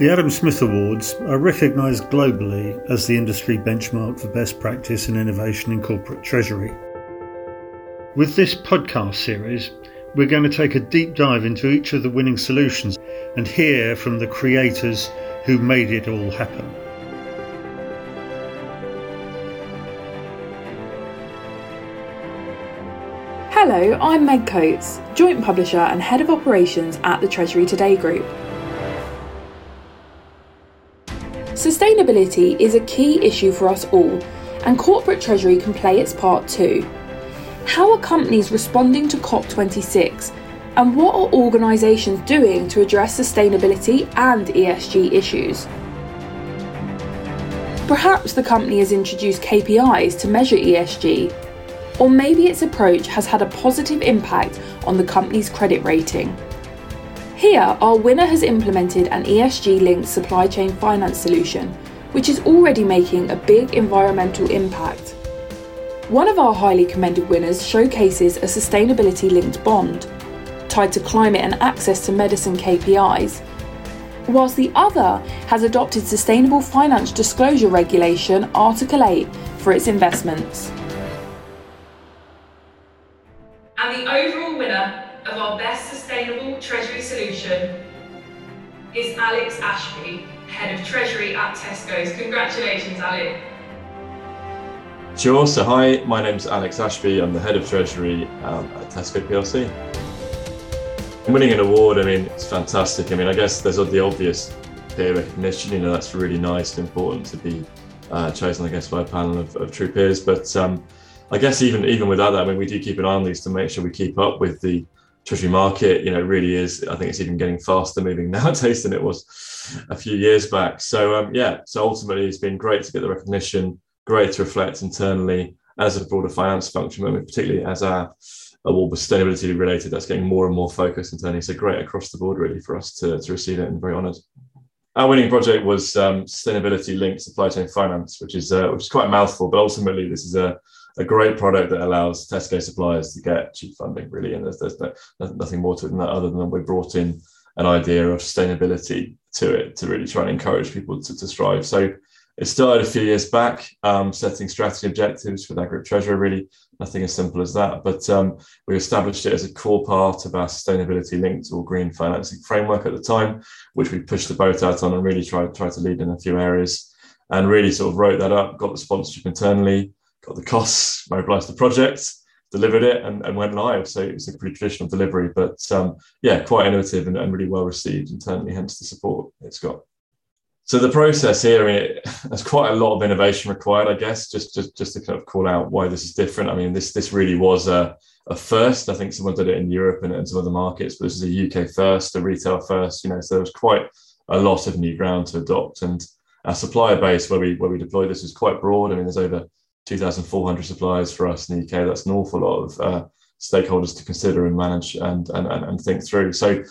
The Adam Smith Awards are recognised globally as the industry benchmark for best practice and innovation in corporate treasury. With this podcast series, we're going to take a deep dive into each of the winning solutions and hear from the creators who made it all happen. Hello, I'm Meg Coates, Joint Publisher and Head of Operations at the Treasury Today Group. Sustainability is a key issue for us all, and corporate treasury can play its part too. How are companies responding to COP26, and what are organisations doing to address sustainability and ESG issues? Perhaps the company has introduced KPIs to measure ESG, or maybe its approach has had a positive impact on the company's credit rating. Here, our winner has implemented an ESG linked supply chain finance solution, which is already making a big environmental impact. One of our highly commended winners showcases a sustainability linked bond tied to climate and access to medicine KPIs, whilst the other has adopted Sustainable Finance Disclosure Regulation Article 8 for its investments. And the overall winner of our Best Sustainable Treasury Solution is Alex Ashby, Head of Treasury at Tesco's. Congratulations, Alex. Sure. So, hi, my name's Alex Ashby. I'm the Head of Treasury um, at Tesco PLC. Winning an award, I mean, it's fantastic. I mean, I guess there's the obvious peer recognition, you know, that's really nice and important to be uh, chosen, I guess, by a panel of, of true peers. But um, I guess even even without that, I mean, we do keep an eye on these to make sure we keep up with the treasury market, you know, really is. I think it's even getting faster moving nowadays than it was a few years back. So um, yeah, so ultimately it's been great to get the recognition, great to reflect internally as a broader finance function, mean, particularly as our award sustainability related, that's getting more and more focused internally. So great across the board really for us to, to receive it and very honoured. Our winning project was um, sustainability linked supply chain finance, which is uh, which is quite a mouthful, but ultimately this is a a great product that allows Tesco suppliers to get cheap funding, really. And there's, there's no, nothing more to it than that, other than we brought in an idea of sustainability to it to really try and encourage people to, to strive. So it started a few years back, um, setting strategy objectives for that group treasurer, really nothing as simple as that. But um, we established it as a core part of our sustainability linked or green financing framework at the time, which we pushed the boat out on and really tried, tried to lead in a few areas and really sort of wrote that up, got the sponsorship internally, got the costs, mobilized the project, delivered it, and, and went live. So it was a pretty traditional delivery, but um, yeah, quite innovative and, and, really well received internally, hence the support it's got. So the process here, I mean, there's quite a lot of innovation required, I guess, just, just, just to kind of call out why this is different. I mean, this, this really was a, a first. I think someone did it in Europe and, and some other markets, but this is a UK first, a retail first, you know, so there was quite a lot of new ground to adopt. And our supplier base where we where we deploy this is quite broad. I mean, there's over 2,400 suppliers for us in the UK. That's an awful lot of uh, stakeholders to consider and manage and, and, and think through. So,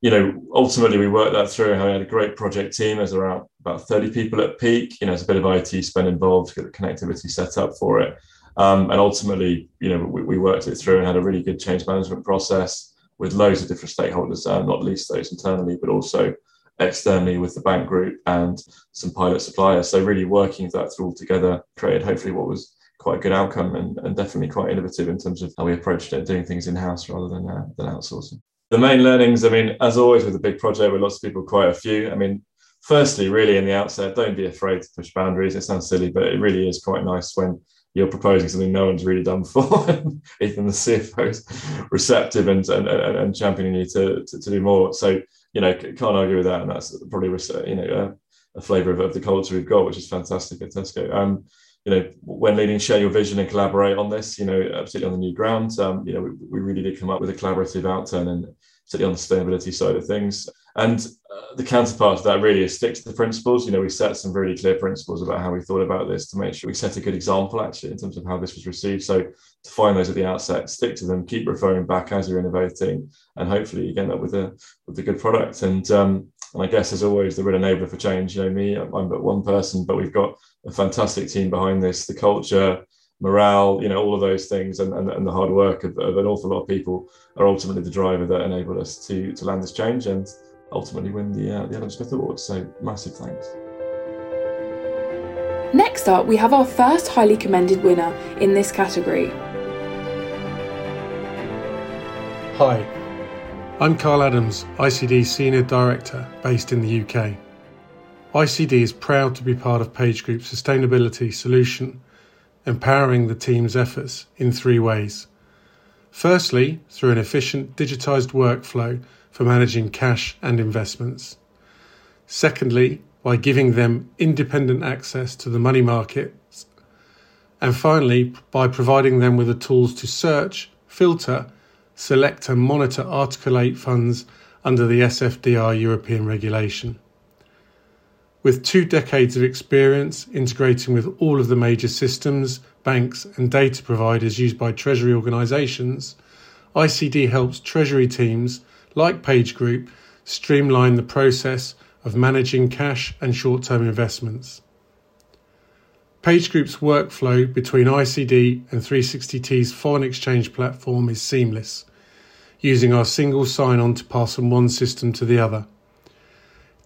you know, ultimately we worked that through. We had a great project team. There's around about 30 people at peak. You know, it's a bit of IT spend involved to get the connectivity set up for it. Um, and ultimately, you know, we, we, worked it through and had a really good change management process with loads of different stakeholders, uh, not least those internally, but also externally with the bank group and some pilot suppliers. So really working that through all together created hopefully what was quite a good outcome and, and definitely quite innovative in terms of how we approached it, doing things in house rather than uh, than outsourcing. The main learnings, I mean, as always with a big project with lots of people, quite a few. I mean, firstly, really in the outset, don't be afraid to push boundaries. It sounds silly, but it really is quite nice when you're proposing something no one's really done before. Even the CFO is receptive and, and, and, championing you to, to, to do more. So you know, can't argue with that. And that's probably, you know, a, a flavour of, of, the culture we've got, which is fantastic at Tesco. Um, you know, when leading, share your vision and collaborate on this, you know, particularly on the new ground, um, you know, we, we, really did come up with a collaborative outturn and particularly on the sustainability side of things. And uh, the counterpart to that really is stick to the principles. You know, we set some really clear principles about how we thought about this to make sure we set a good example actually in terms of how this was received. So to find those at the outset, stick to them, keep referring back as you're innovating, and hopefully you end up with a with a good product. And um, and I guess as always, the real enabler for change. You know, me, I'm but one person, but we've got a fantastic team behind this. The culture, morale, you know, all of those things and, and, and the hard work of, of, an awful lot of people are ultimately the driver that enabled us to, to land this change. And ultimately win the uh, the Adam Smith Award. So massive thanks. Next up, we have our first highly commended winner in this category. Hi, I'm Carl Adams, ICD Senior Director based in the UK. ICD is proud to be part of PageGroup's sustainability solution, empowering the team's efforts in three ways. Firstly, through an efficient digitised workflow for managing cash and investments. Secondly, by giving them independent access to the money markets. And finally, by providing them with the tools to search, filter, select, and monitor Article 8 funds under the SFDR European regulation. With two decades of experience integrating with all of the major systems, banks, and data providers used by Treasury organisations, ICD helps Treasury teams like Page Group, streamline the process of managing cash and short term investments. Page Group's workflow between ICD and 360T's foreign exchange platform is seamless, using our single sign on to pass from one system to the other.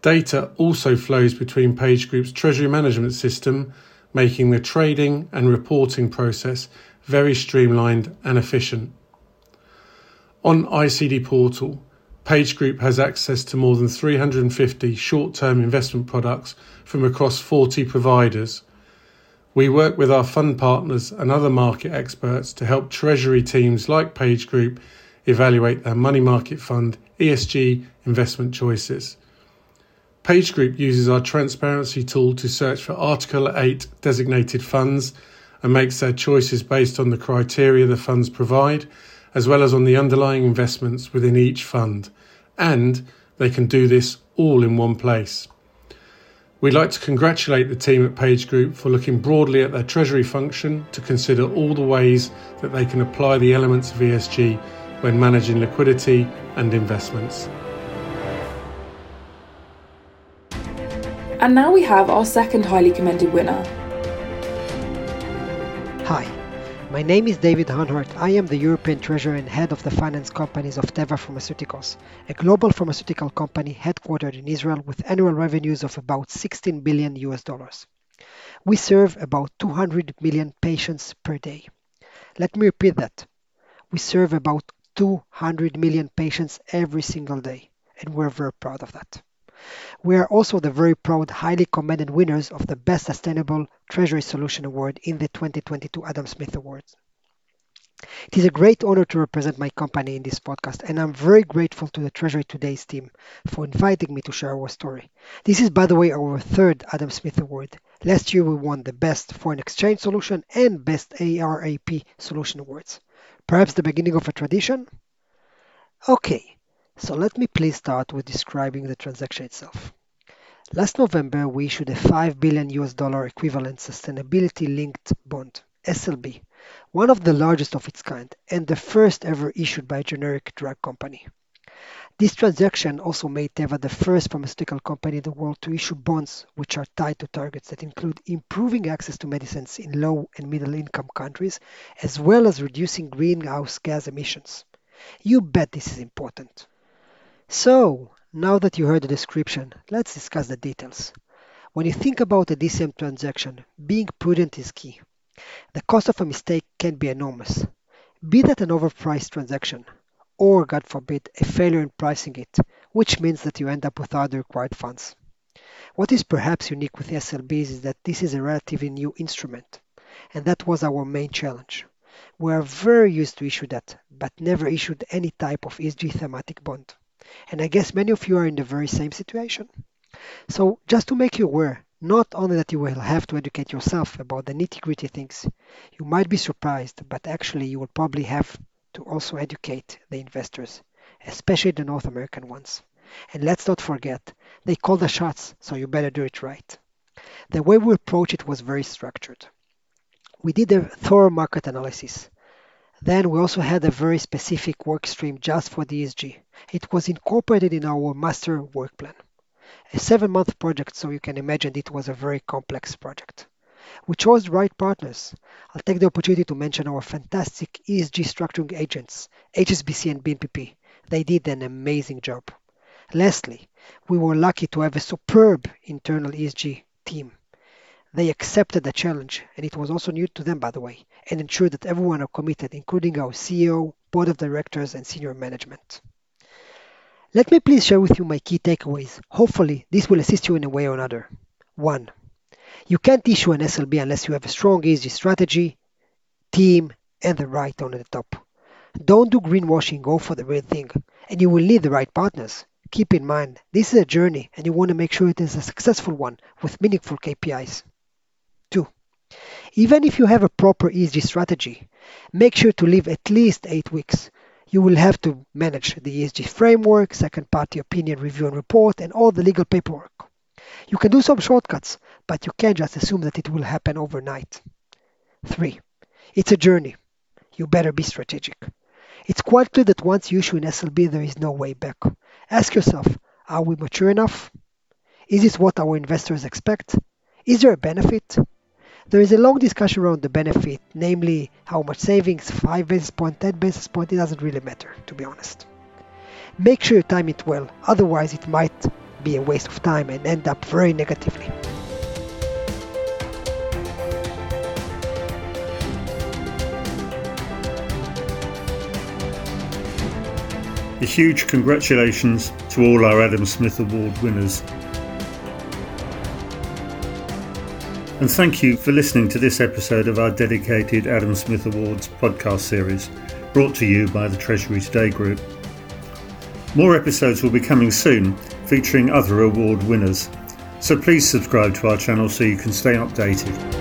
Data also flows between PageGroup's treasury management system, making the trading and reporting process very streamlined and efficient. On ICD Portal, PageGroup has access to more than 350 short term investment products from across 40 providers. We work with our fund partners and other market experts to help treasury teams like PageGroup evaluate their money market fund ESG investment choices. PageGroup uses our transparency tool to search for Article 8 designated funds and makes their choices based on the criteria the funds provide as well as on the underlying investments within each fund, and they can do this all in one place. We'd like to congratulate the team at PageGroup for looking broadly at their treasury function to consider all the ways that they can apply the elements of ESG when managing liquidity and investments. And now we have our second highly commended winner. Hi, my name is David Honhart. I am the European Treasurer and Head of the Finance Companies of Teva Pharmaceuticals, a global pharmaceutical company headquartered in Israel with annual revenues of about 16 billion US dollars. We serve about 200 million patients per day. Let me repeat that. We serve about 200 million patients every single day, and we're very proud of that. We are also the very proud, highly commended winners of the Best Sustainable Treasury Solution Award in the 2022 Adam Smith Awards. It is a great honor to represent my company in this podcast, and I'm very grateful to the Treasury Today's team for inviting me to share our story. This is, by the way, our third Adam Smith Award. Last year, we won the Best Foreign Exchange Solution and Best ARAP Solution Awards. Perhaps the beginning of a tradition? Okay, so let me please start with describing the transaction itself. Last November, we issued a 5 billion US dollar equivalent sustainability linked bond, SLB, one of the largest of its kind and the first ever issued by a generic drug company. This transaction also made Teva the first pharmaceutical company in the world to issue bonds which are tied to targets that include improving access to medicines in low and middle income countries, as well as reducing greenhouse gas emissions. You bet this is important. So, now that you heard the description, let's discuss the details. When you think about a DCM transaction, being prudent is key. The cost of a mistake can be enormous. Be that an overpriced transaction, or, God forbid, a failure in pricing it, which means that you end up without the required funds. What is perhaps unique with SLBs is that this is a relatively new instrument, and that was our main challenge. We are very used to issue that, but never issued any type of ESG thematic bond. And I guess many of you are in the very same situation. So just to make you aware, not only that you will have to educate yourself about the nitty gritty things, you might be surprised, but actually you will probably have to also educate the investors, especially the North American ones. And let's not forget, they call the shots, so you better do it right. The way we approach it was very structured. We did a thorough market analysis. Then we also had a very specific work stream just for ESG. It was incorporated in our master work plan. A seven month project, so you can imagine it was a very complex project. We chose the right partners. I'll take the opportunity to mention our fantastic ESG structuring agents, HSBC and BNPP. They did an amazing job. Lastly, we were lucky to have a superb internal ESG team. They accepted the challenge, and it was also new to them, by the way, and ensured that everyone are committed, including our CEO, board of directors, and senior management. Let me please share with you my key takeaways. Hopefully, this will assist you in a way or another. 1. You can't issue an SLB unless you have a strong ESG strategy, team, and the right at the top. Don't do greenwashing, go for the real thing. And you will need the right partners. Keep in mind, this is a journey and you want to make sure it is a successful one with meaningful KPIs. 2. Even if you have a proper ESG strategy, make sure to leave at least 8 weeks. You will have to manage the ESG framework, second party opinion review and report, and all the legal paperwork. You can do some shortcuts, but you can't just assume that it will happen overnight. 3. It's a journey. You better be strategic. It's quite clear that once you issue an SLB, there is no way back. Ask yourself, are we mature enough? Is this what our investors expect? Is there a benefit? There is a long discussion around the benefit, namely how much savings, 5 basis point, 10 basis point, it doesn't really matter, to be honest. Make sure you time it well, otherwise it might be a waste of time and end up very negatively. A huge congratulations to all our Adam Smith Award winners. And thank you for listening to this episode of our dedicated Adam Smith Awards podcast series, brought to you by the Treasury Today Group. More episodes will be coming soon, featuring other award winners. So please subscribe to our channel so you can stay updated.